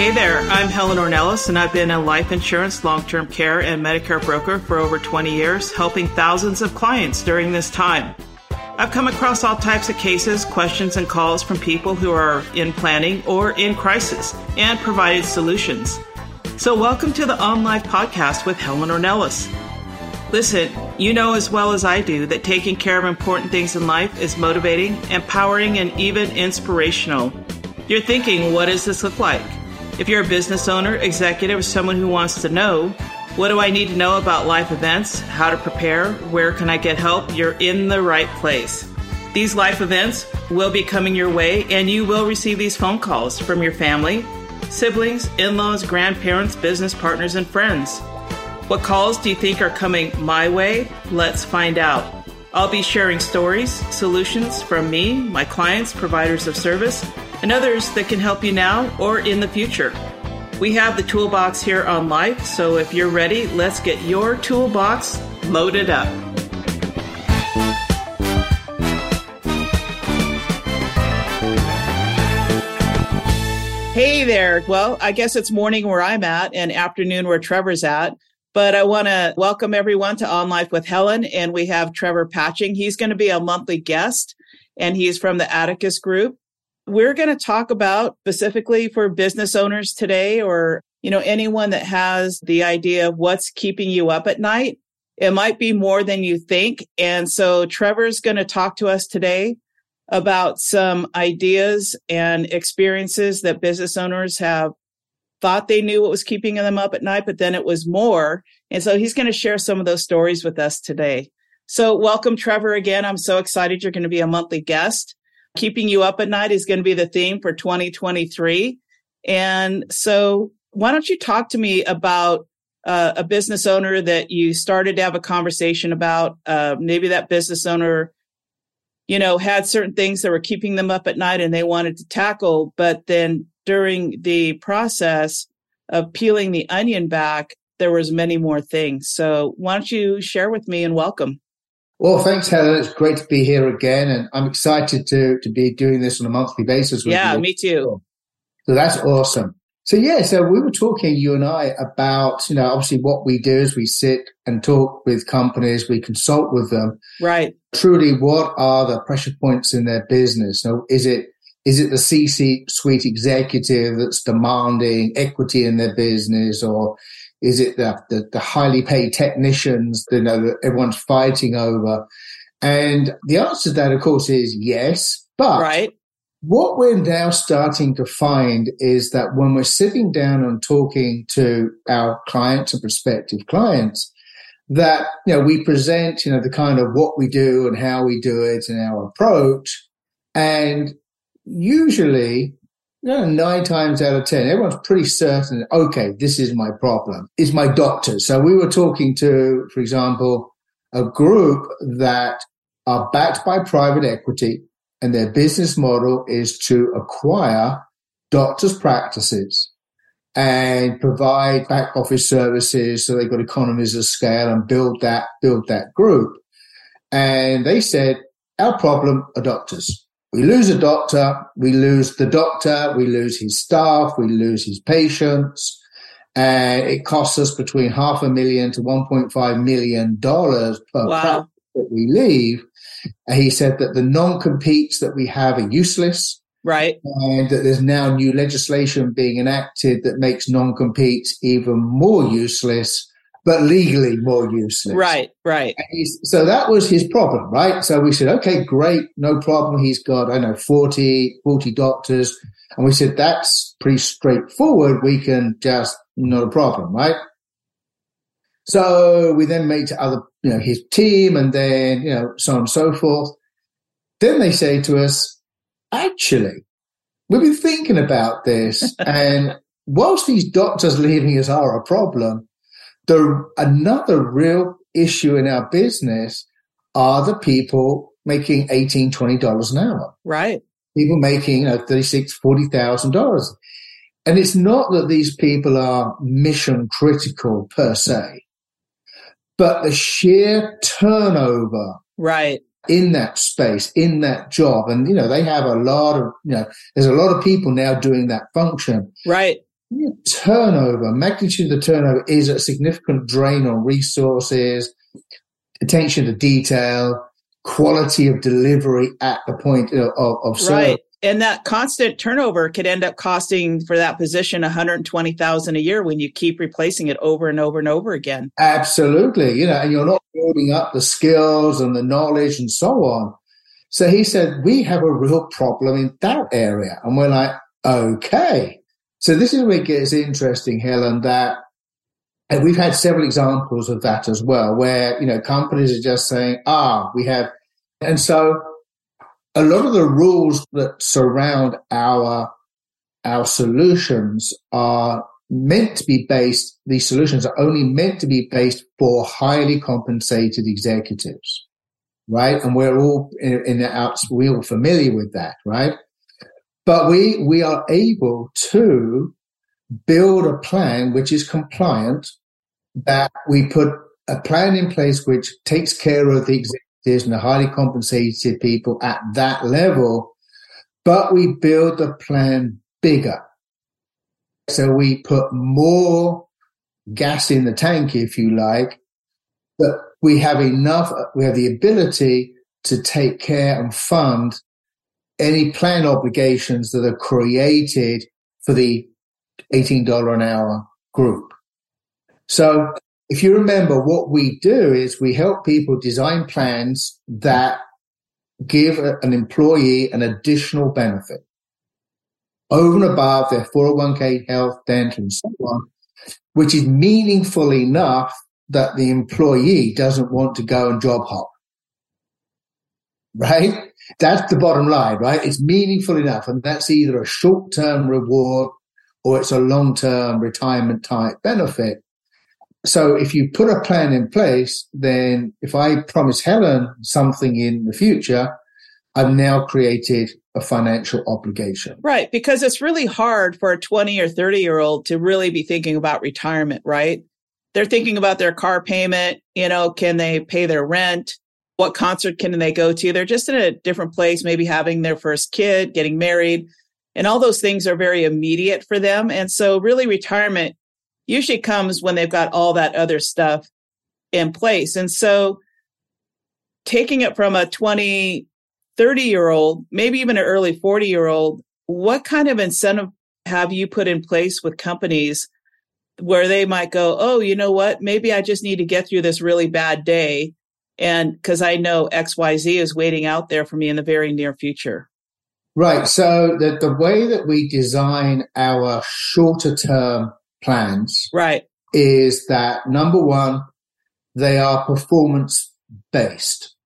Hey there, I'm Helen Ornelas, and I've been a life insurance, long term care, and Medicare broker for over 20 years, helping thousands of clients during this time. I've come across all types of cases, questions, and calls from people who are in planning or in crisis and provided solutions. So, welcome to the On Life podcast with Helen Ornelas. Listen, you know as well as I do that taking care of important things in life is motivating, empowering, and even inspirational. You're thinking, what does this look like? If you're a business owner, executive, or someone who wants to know, what do I need to know about life events, how to prepare, where can I get help, you're in the right place. These life events will be coming your way, and you will receive these phone calls from your family, siblings, in laws, grandparents, business partners, and friends. What calls do you think are coming my way? Let's find out. I'll be sharing stories, solutions from me, my clients, providers of service, and others that can help you now or in the future. We have the toolbox here on Life, so if you're ready, let's get your toolbox loaded up. Hey there. Well, I guess it's morning where I'm at and afternoon where Trevor's at. But I want to welcome everyone to On Life with Helen. And we have Trevor Patching. He's going to be a monthly guest and he's from the Atticus Group we're going to talk about specifically for business owners today or, you know, anyone that has the idea of what's keeping you up at night. It might be more than you think. And so Trevor's going to talk to us today about some ideas and experiences that business owners have thought they knew what was keeping them up at night, but then it was more. And so he's going to share some of those stories with us today. So welcome, Trevor, again. I'm so excited you're going to be a monthly guest. Keeping you up at night is going to be the theme for 2023. And so why don't you talk to me about uh, a business owner that you started to have a conversation about? Uh, maybe that business owner, you know, had certain things that were keeping them up at night and they wanted to tackle, but then during the process of peeling the onion back, there was many more things. So why don't you share with me and welcome? Well, thanks, Helen. It's great to be here again, and I'm excited to to be doing this on a monthly basis. yeah, you. me too. So that's awesome. So yeah, so we were talking, you and I, about you know obviously what we do is we sit and talk with companies, we consult with them. Right. Truly, what are the pressure points in their business? So is it is it the CC suite executive that's demanding equity in their business, or is it the, the, the highly paid technicians that, you know, that everyone's fighting over? And the answer to that, of course, is yes. But right. what we're now starting to find is that when we're sitting down and talking to our clients and prospective clients, that, you know, we present, you know, the kind of what we do and how we do it and our approach. And usually you know, nine times out of 10, everyone's pretty certain, okay, this is my problem, is my doctor. So we were talking to, for example, a group that are backed by private equity and their business model is to acquire doctors' practices and provide back office services. So they've got economies of scale and build that, build that group. And they said, our problem are doctors we lose a doctor, we lose the doctor, we lose his staff, we lose his patients. And it costs us between half a million to $1.5 million per wow. practice that we leave. And he said that the non-competes that we have are useless. Right. And that there's now new legislation being enacted that makes non-competes even more useless but legally more useless. Right, right. So that was his problem, right? So we said, okay, great, no problem. He's got, I know, 40, 40 doctors. And we said, that's pretty straightforward. We can just, not a problem, right? So we then made to other, you know, his team and then, you know, so on and so forth. Then they say to us, actually, we've been thinking about this and whilst these doctors leaving us are a problem, the another real issue in our business are the people making 18 20 dollars an hour. Right. People making you know 36 40000 dollars. And it's not that these people are mission critical per se but the sheer turnover right. in that space in that job and you know they have a lot of you know there's a lot of people now doing that function. Right turnover, magnitude of the turnover is a significant drain on resources, attention to detail, quality of delivery at the point of, of service. Right. And that constant turnover could end up costing for that position 120,000 a year when you keep replacing it over and over and over again. Absolutely. You know, and you're not building up the skills and the knowledge and so on. So he said, we have a real problem in that area. And we're like, okay. So this is where it gets interesting, Helen, that and we've had several examples of that as well, where, you know, companies are just saying, ah, we have. And so a lot of the rules that surround our, our solutions are meant to be based, these solutions are only meant to be based for highly compensated executives, right? And we're all in, in the outs, we're all familiar with that, right? But we, we are able to build a plan which is compliant that we put a plan in place which takes care of the executives and the highly compensated people at that level, but we build the plan bigger. So we put more gas in the tank, if you like, but we have enough, we have the ability to take care and fund any plan obligations that are created for the $18 an hour group. So if you remember what we do is we help people design plans that give an employee an additional benefit over and above their 401k health, dental, and so on, which is meaningful enough that the employee doesn't want to go and job hop. Right? That's the bottom line, right? It's meaningful enough. And that's either a short term reward or it's a long term retirement type benefit so if you put a plan in place, then if I promise Helen something in the future, I've now created a financial obligation. Right. Because it's really hard for a 20 or 30 year old to really be thinking about retirement, right? They're thinking about their car payment. You know, can they pay their rent? What concert can they go to? They're just in a different place, maybe having their first kid, getting married. And all those things are very immediate for them. And so really retirement usually comes when they've got all that other stuff in place. And so taking it from a 20, 30 year old, maybe even an early 40 year old, what kind of incentive have you put in place with companies where they might go, Oh, you know what? Maybe I just need to get through this really bad day. And because I know XYZ is waiting out there for me in the very near future. Right. So the, the way that we design our shorter term plans right is that number one they are performance based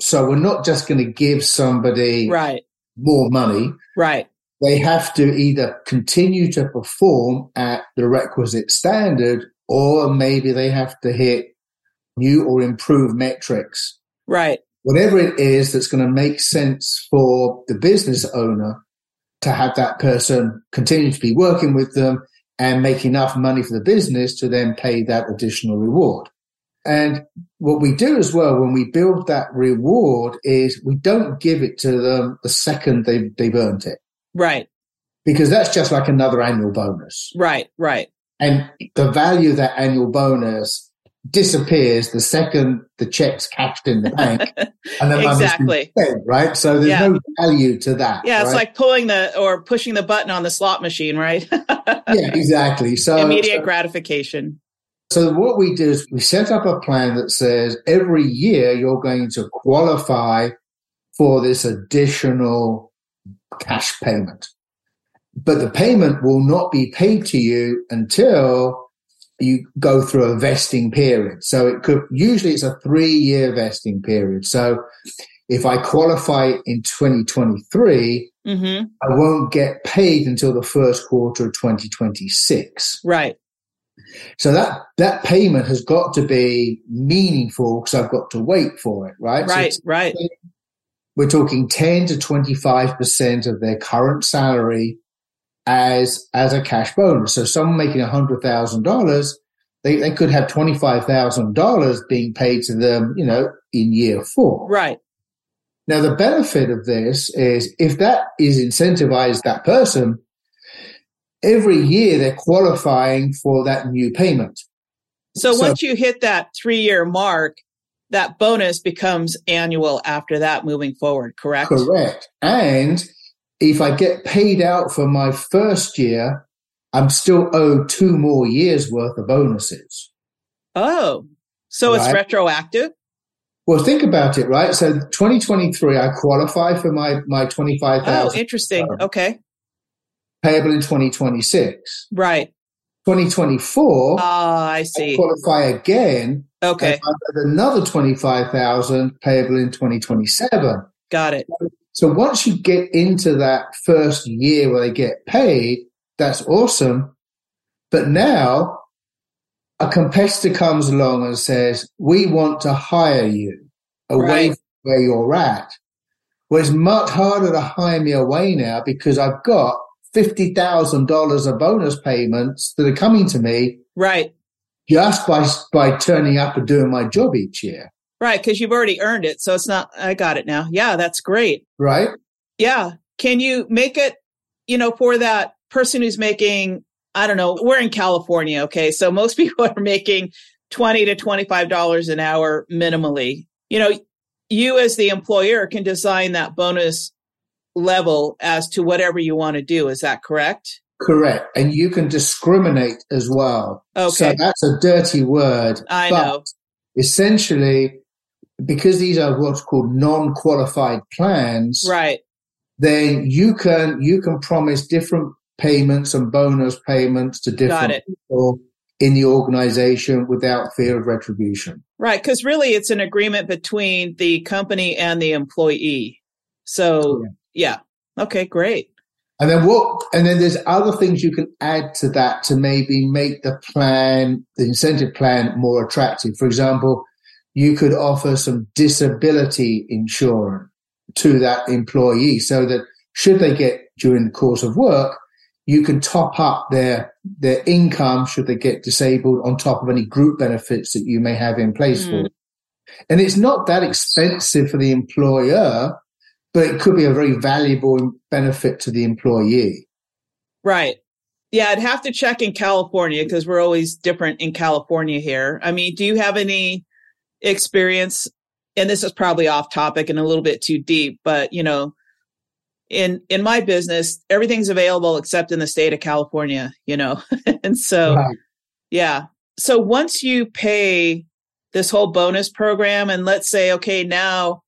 so we're not just going to give somebody right more money right they have to either continue to perform at the requisite standard or maybe they have to hit new or improved metrics right whatever it is that's going to make sense for the business owner to have that person continue to be working with them and make enough money for the business to then pay that additional reward. And what we do as well when we build that reward is we don't give it to them the second they, they've earned it. Right. Because that's just like another annual bonus. Right, right. And the value of that annual bonus disappears the second the check's cashed in the bank and then exactly. spent, right? So there's yeah. no value to that yeah it's right? like pulling the or pushing the button on the slot machine right? Yeah exactly. So immediate so, gratification. So what we do is we set up a plan that says every year you're going to qualify for this additional cash payment. But the payment will not be paid to you until you go through a vesting period. So it could, usually it's a three year vesting period. So if I qualify in 2023, mm-hmm. I won't get paid until the first quarter of 2026. Right. So that, that payment has got to be meaningful because I've got to wait for it, right? Right, so right. We're talking 10 to 25% of their current salary as as a cash bonus. So someone making a hundred thousand dollars, they, they could have twenty five thousand dollars being paid to them, you know, in year four. Right. Now the benefit of this is if that is incentivized that person, every year they're qualifying for that new payment. So, so once you hit that three year mark, that bonus becomes annual after that moving forward, correct? Correct. And if I get paid out for my first year, I'm still owed two more years worth of bonuses. Oh, so right? it's retroactive? Well, think about it, right? So 2023, I qualify for my, my 25,000. Oh, interesting. Okay. Payable in 2026. Right. 2024. Ah, I see. I qualify again. Okay. another 25,000 payable in 2027. Got it. So once you get into that first year where they get paid, that's awesome. But now a competitor comes along and says, we want to hire you away right. from where you're at. Well, it's much harder to hire me away now because I've got $50,000 of bonus payments that are coming to me. Right. Just by, by turning up and doing my job each year. Right. Cause you've already earned it. So it's not, I got it now. Yeah. That's great. Right. Yeah. Can you make it, you know, for that person who's making I don't know, we're in California, okay? So most people are making 20 to $25 an hour minimally. You know, you as the employer can design that bonus level as to whatever you want to do. Is that correct? Correct. And you can discriminate as well. Okay. So that's a dirty word. I know. Essentially, because these are what's called non-qualified plans. Right. Then you can, you can promise different payments and bonus payments to different people in the organization without fear of retribution. Right. Because really, it's an agreement between the company and the employee. So, yeah. Okay, great. And then what? And then there's other things you can add to that to maybe make the plan, the incentive plan, more attractive. For example, you could offer some disability insurance to that employee so that should they get during the course of work you can top up their their income should they get disabled on top of any group benefits that you may have in place mm. for them. And it's not that expensive for the employer, but it could be a very valuable benefit to the employee. Right. Yeah, I'd have to check in California because we're always different in California here. I mean, do you have any experience? And this is probably off topic and a little bit too deep, but you know, in in my business everything's available except in the state of california you know and so right. yeah so once you pay this whole bonus program and let's say okay now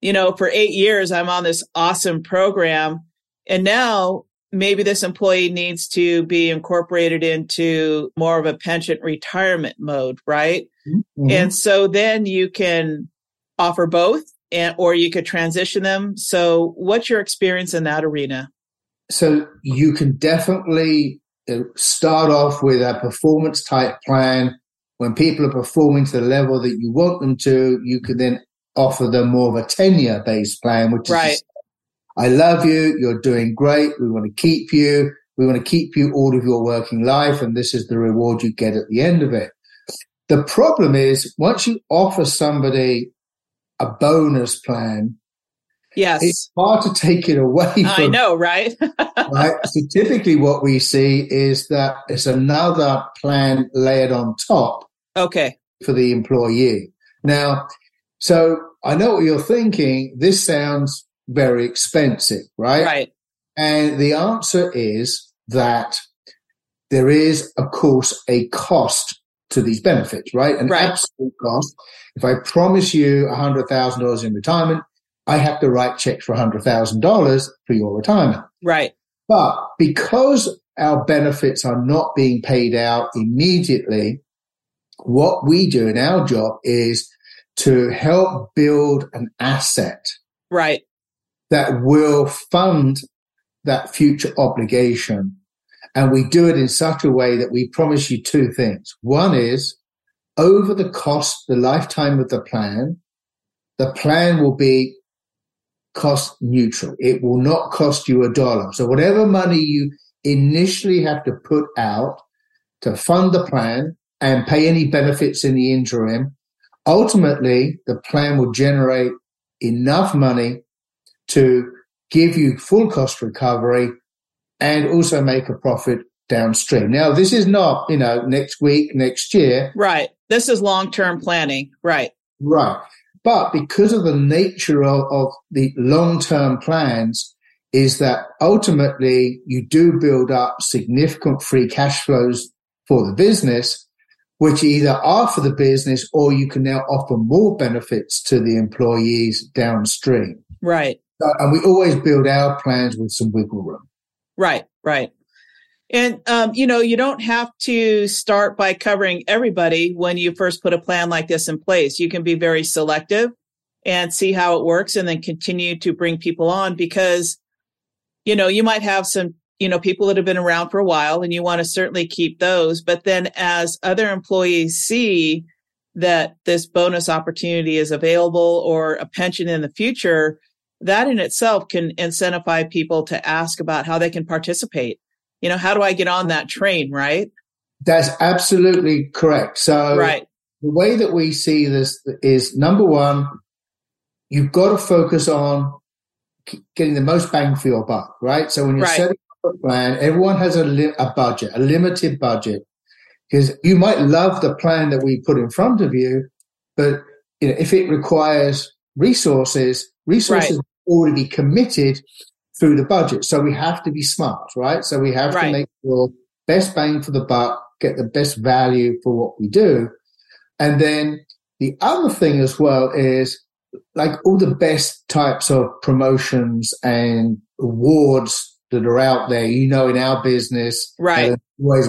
you know for 8 years i'm on this awesome program and now maybe this employee needs to be incorporated into more of a pension retirement mode right mm-hmm. and so then you can offer both and, or you could transition them. So, what's your experience in that arena? So, you can definitely uh, start off with a performance type plan. When people are performing to the level that you want them to, you can then offer them more of a tenure based plan, which right. is I love you. You're doing great. We want to keep you. We want to keep you all of your working life. And this is the reward you get at the end of it. The problem is once you offer somebody a bonus plan. Yes. It's hard to take it away. From, I know, right? right. So typically what we see is that it's another plan layered on top. Okay. For the employee. Now, so I know what you're thinking. This sounds very expensive, right? Right. And the answer is that there is, of course, a cost to these benefits, right? An right. absolute cost. If I promise you $100,000 in retirement, I have to write checks for $100,000 for your retirement. Right. But because our benefits are not being paid out immediately, what we do in our job is to help build an asset. Right. That will fund that future obligation and we do it in such a way that we promise you two things. One is over the cost, the lifetime of the plan, the plan will be cost neutral. It will not cost you a dollar. So whatever money you initially have to put out to fund the plan and pay any benefits in the interim, ultimately the plan will generate enough money to give you full cost recovery and also make a profit downstream. Now, this is not, you know, next week, next year. Right. This is long term planning. Right. Right. But because of the nature of, of the long term plans, is that ultimately you do build up significant free cash flows for the business, which either are for the business or you can now offer more benefits to the employees downstream. Right. Uh, and we always build our plans with some wiggle room. Right, right. And, um, you know, you don't have to start by covering everybody when you first put a plan like this in place. You can be very selective and see how it works and then continue to bring people on because, you know, you might have some, you know, people that have been around for a while and you want to certainly keep those. But then as other employees see that this bonus opportunity is available or a pension in the future, that in itself can incentivize people to ask about how they can participate you know, how do I get on that train, right? That's absolutely correct. So, right. the way that we see this is number one, you've got to focus on getting the most bang for your buck, right? So, when you're right. setting up a plan, everyone has a, li- a budget, a limited budget, because you might love the plan that we put in front of you, but you know, if it requires resources, resources right. Already committed through the budget. So we have to be smart, right? So we have right. to make sure best bang for the buck, get the best value for what we do. And then the other thing as well is like all the best types of promotions and awards that are out there, you know, in our business, right? Always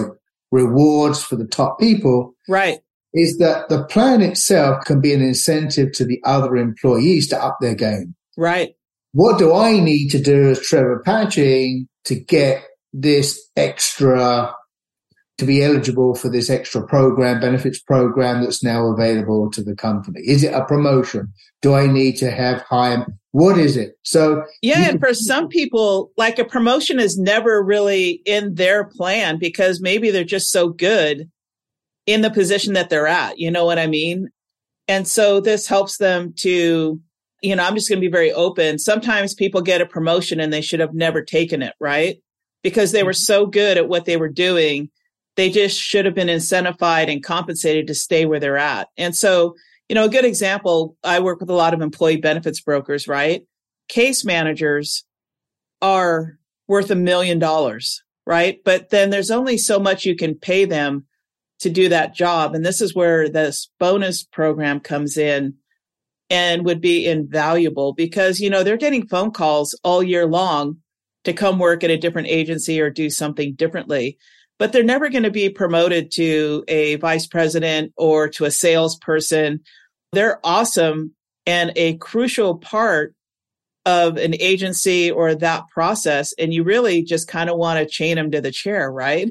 rewards for the top people, right? Is that the plan itself can be an incentive to the other employees to up their game, right? What do I need to do as Trevor Patching to get this extra, to be eligible for this extra program, benefits program that's now available to the company? Is it a promotion? Do I need to have higher? What is it? So, yeah, and for some people, like a promotion is never really in their plan because maybe they're just so good in the position that they're at. You know what I mean? And so this helps them to you know, I'm just going to be very open. Sometimes people get a promotion and they should have never taken it, right? Because they were mm-hmm. so good at what they were doing. They just should have been incentivized and compensated to stay where they're at. And so, you know, a good example, I work with a lot of employee benefits brokers, right? Case managers are worth a million dollars, right? But then there's only so much you can pay them to do that job. And this is where this bonus program comes in and would be invaluable because, you know, they're getting phone calls all year long to come work at a different agency or do something differently. But they're never going to be promoted to a vice president or to a salesperson. They're awesome and a crucial part of an agency or that process. And you really just kind of want to chain them to the chair, right?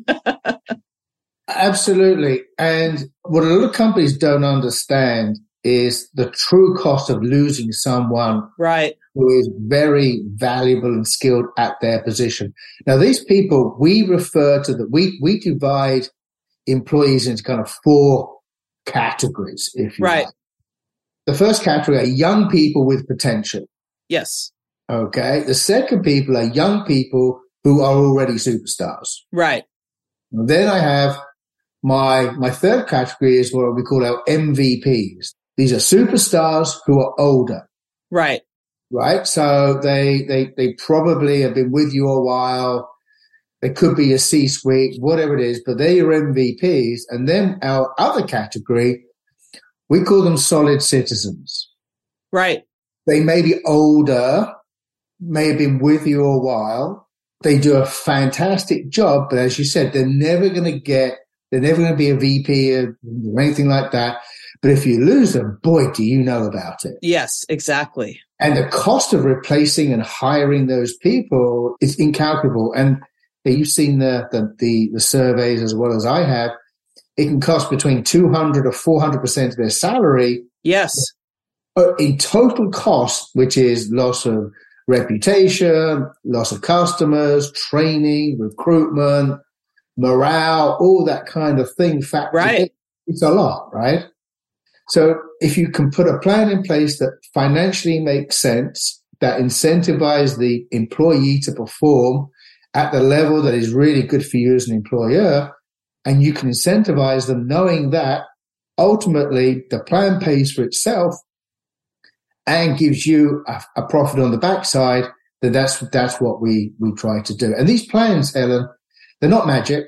Absolutely. And what a lot of companies don't understand is the true cost of losing someone right who is very valuable and skilled at their position. Now, these people we refer to that we we divide employees into kind of four categories, if you right. Like. The first category are young people with potential. Yes. Okay. The second people are young people who are already superstars. Right. And then I have my my third category is what we call our MVPs. These are superstars who are older. Right. Right. So they, they, they probably have been with you a while. They could be a C suite, whatever it is, but they're your MVPs. And then our other category, we call them solid citizens. Right. They may be older, may have been with you a while. They do a fantastic job, but as you said, they're never going to get, they're never going to be a VP or anything like that. But if you lose them, boy, do you know about it. Yes, exactly. And the cost of replacing and hiring those people is incalculable. And you've seen the, the, the, the surveys as well as I have. It can cost between 200 or 400% of their salary. Yes. In total cost, which is loss of reputation, loss of customers, training, recruitment, morale, all that kind of thing. Factor right. It's a lot, right? So if you can put a plan in place that financially makes sense, that incentivizes the employee to perform at the level that is really good for you as an employer. And you can incentivize them knowing that ultimately the plan pays for itself and gives you a, a profit on the backside. Then that's, that's what we, we try to do. And these plans, Helen, they're not magic.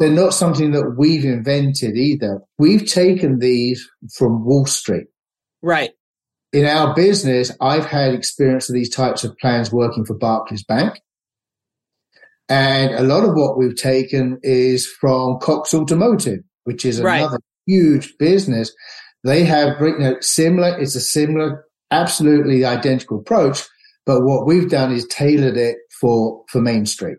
They're not something that we've invented either. We've taken these from Wall Street. Right. In our business, I've had experience of these types of plans working for Barclays Bank. And a lot of what we've taken is from Cox Automotive, which is Right. another huge business. They have you know, similar, it's a similar, absolutely identical approach. But what we've done is tailored it for, for Main Street.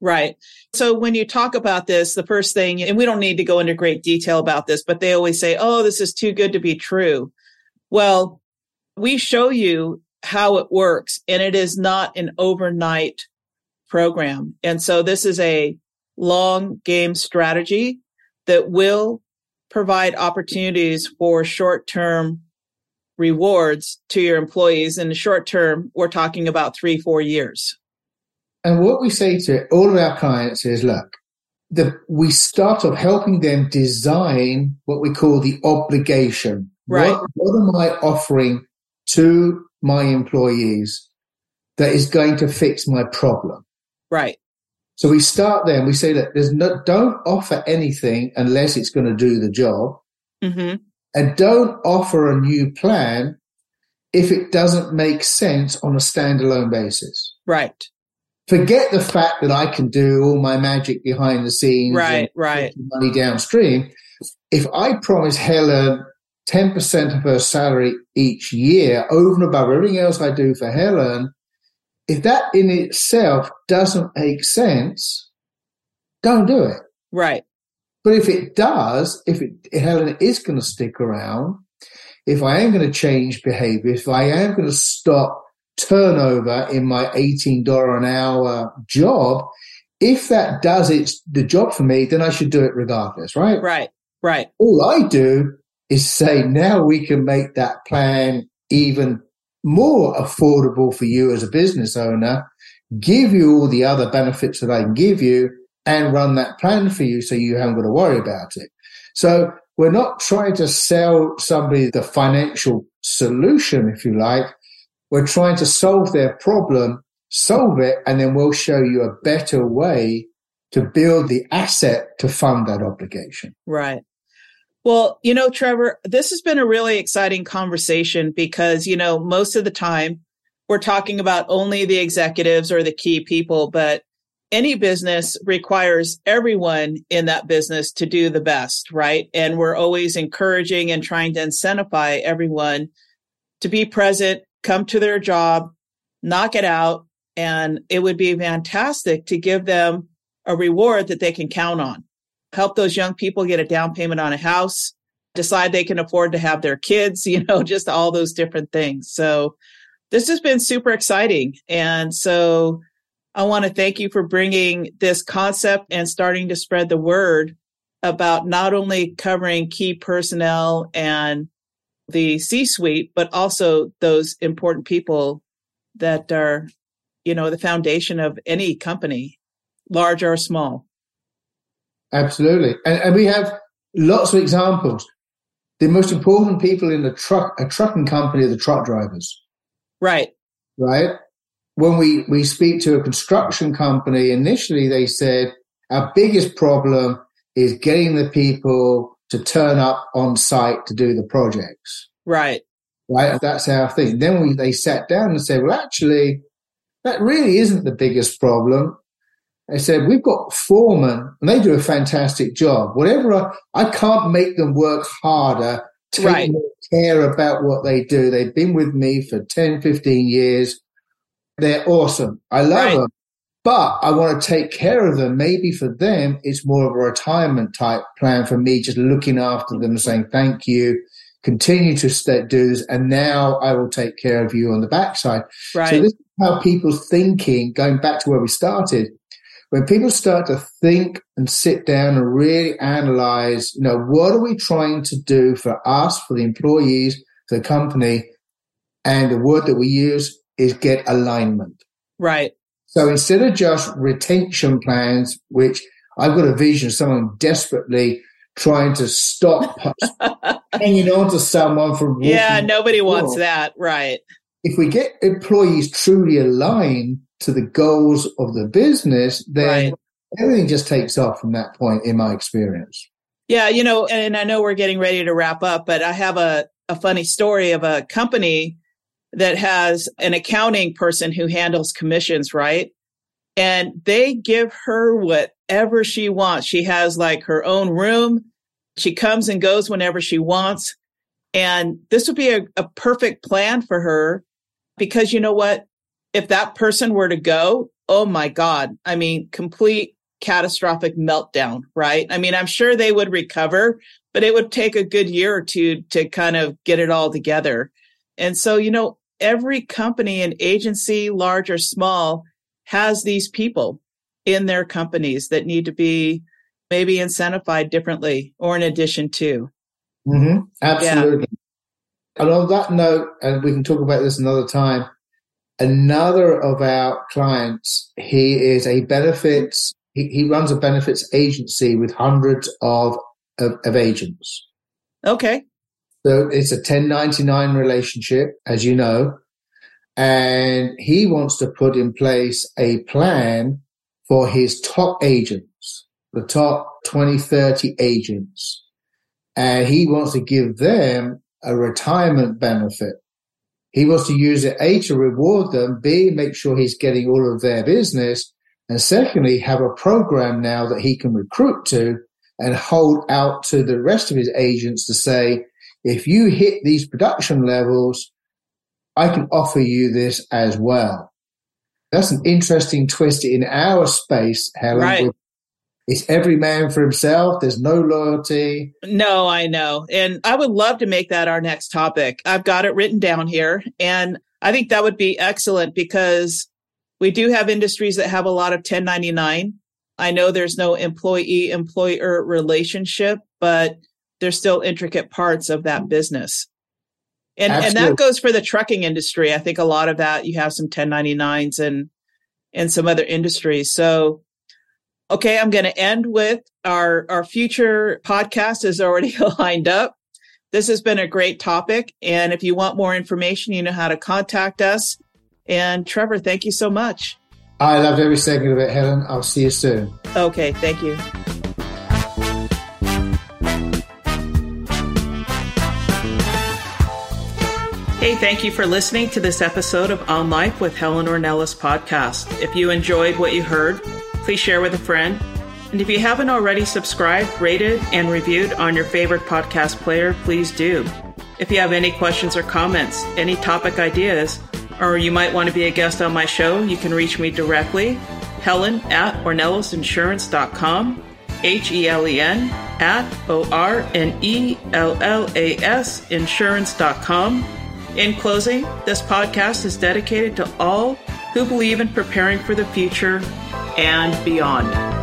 Right. So when you talk about this, the first thing, and we don't need to go into great detail about this, but they always say, oh, this is too good to be true. Well, we show you how it works, and it is not an overnight program. And so this is a long game strategy that will provide opportunities for short term rewards to your employees. In the short term, we're talking about three, four years. And what we say to all of our clients is, look, the, we start off helping them design what we call the obligation. Right. What, what am I offering to my employees that is going to fix my problem? Right. So we start there and we say, look, there's no, don't offer anything unless it's going to do the job. hmm And don't offer a new plan if it doesn't make sense on a standalone basis. Right. Forget the fact that I can do all my magic behind the scenes, Right. and Right. money downstream. If I promise Helen 10% of her salary each year over and above everything else I do for Helen, if that in itself doesn't make sense, don't do it. Right. But if it does, if, it, if Helen is going to stick around, if I am going to change behavior, if I am going to stop turnover in my $18 an hour job, if that does its the job for me, then I should do it regardless, right? Right. Right. All I do is say now we can make that plan even more affordable for you as a business owner, give you all the other benefits that I can give you and run that plan for you so you haven't got to worry about it. So we're not trying to sell somebody the financial solution, if you like. We're trying to solve their problem, solve it, and then we'll show you a better way to build the asset to fund that obligation. Right. Well, you know, Trevor, this has been a really exciting conversation because, you know, most of the time we're talking about only the executives or the key people, but any business requires everyone in that business to do the best, right? And we're always encouraging and trying to incentivize everyone to be present, come to their job, knock it out. And it would be fantastic to give them a reward that they can count on help those young people get a down payment on a house, decide they can afford to have their kids, you know, just all those different things. So this has been super exciting. And so I want to thank you for bringing this concept and starting to spread the word about not only covering key personnel and the C suite, but also those important people that are, you know, the foundation of any company, large or small. Absolutely. And, and we have lots of examples. The most important people in a truck, a trucking company are the truck drivers, Right. right? When we, we speak to a construction company, initially they said our biggest problem is getting the people to turn up on site to do the projects, Right. right? That's our thing. Then we, they sat down and said, well, actually, that really isn't the biggest problem. They said, we've got foremen and they do a fantastic job. Whatever, I, I can't make them work harder, take Right. more care about what they do. They've been with me for 10, 15 years. They're awesome. I love Right. them, but I want to take care of them. Maybe for them, it's more of a retirement type plan for me, just looking after them saying, thank you. Continue to do this. And now I will take care of you on the backside. Right. So this is how people's thinking, going back to where we started, when people start to think and sit down and really analyze, you know, what are we trying to do for us, for the employees, for the company? And the word that we use is get alignment. right. So instead of just retention plans, which I've got a vision of someone desperately trying to stop hanging on to someone from yeah nobody wants that right. If we get employees truly aligned to the goals of the business then right. everything just takes off from that point in my experience. Yeah you know and i know we're getting ready to wrap up but i have a, a funny story of a company that has an accounting person who handles commissions right and they give her whatever she wants. She has like her own room. She comes and goes whenever she wants. And this would be a, a perfect plan for her because you know what? If that person were to go, oh my God, I mean, complete catastrophic meltdown, right? I mean, I'm sure they would recover, but it would take a good year or two to kind of get it all together. And so, you know, every company and agency, large or small, has these people in their companies that need to be maybe incentivized differently or in addition to. Mm-hmm. Absolutely. Yeah. And on that note, and we can talk about this another time, another of our clients, he is a benefits, he, he runs a benefits agency with hundreds of, of, of agents. Okay. So it's a 1099 relationship, as you know and he wants to put in place a plan for his top agents, the top 20, 30 agents. And he wants to give them a retirement benefit. He wants to use it, A, to reward them, B, make sure he's getting all of their business, and secondly, have a program now that he can recruit to and hold out to the rest of his agents to say, if you hit these production levels, I can offer you this as well. That's an interesting twist in our space, Helen. Right. It's every man for himself. There's no loyalty. No, I know. And I would love to make that our next topic. I've got it written down here. And I think that would be excellent because we do have industries that have a lot of 1099. I know there's no employee employer relationship, but there's still intricate parts of that business. And and that goes for the trucking industry. I think a lot of that you have some 1099s and and some other industries. So okay, I'm going to end with our our future podcast is already lined up. This has been a great topic and if you want more information, you know how to contact us. And Trevor, thank you so much. I loved every second of it, Helen. I'll see you soon. Okay, thank you. Hey, thank you for listening to this episode of On Life with Helen Ornelas podcast. If you enjoyed what you heard, please share with a friend. And if you haven't already subscribed, rated, and reviewed on your favorite podcast player, please do. If you have any questions or comments, any topic ideas, or you might want to be a guest on my show, you can reach me directly, helen at ornelasinsurance.com, H E L E N at O R N E L L A S insurance.com in closing, this podcast is dedicated to all who believe in preparing for the future and beyond.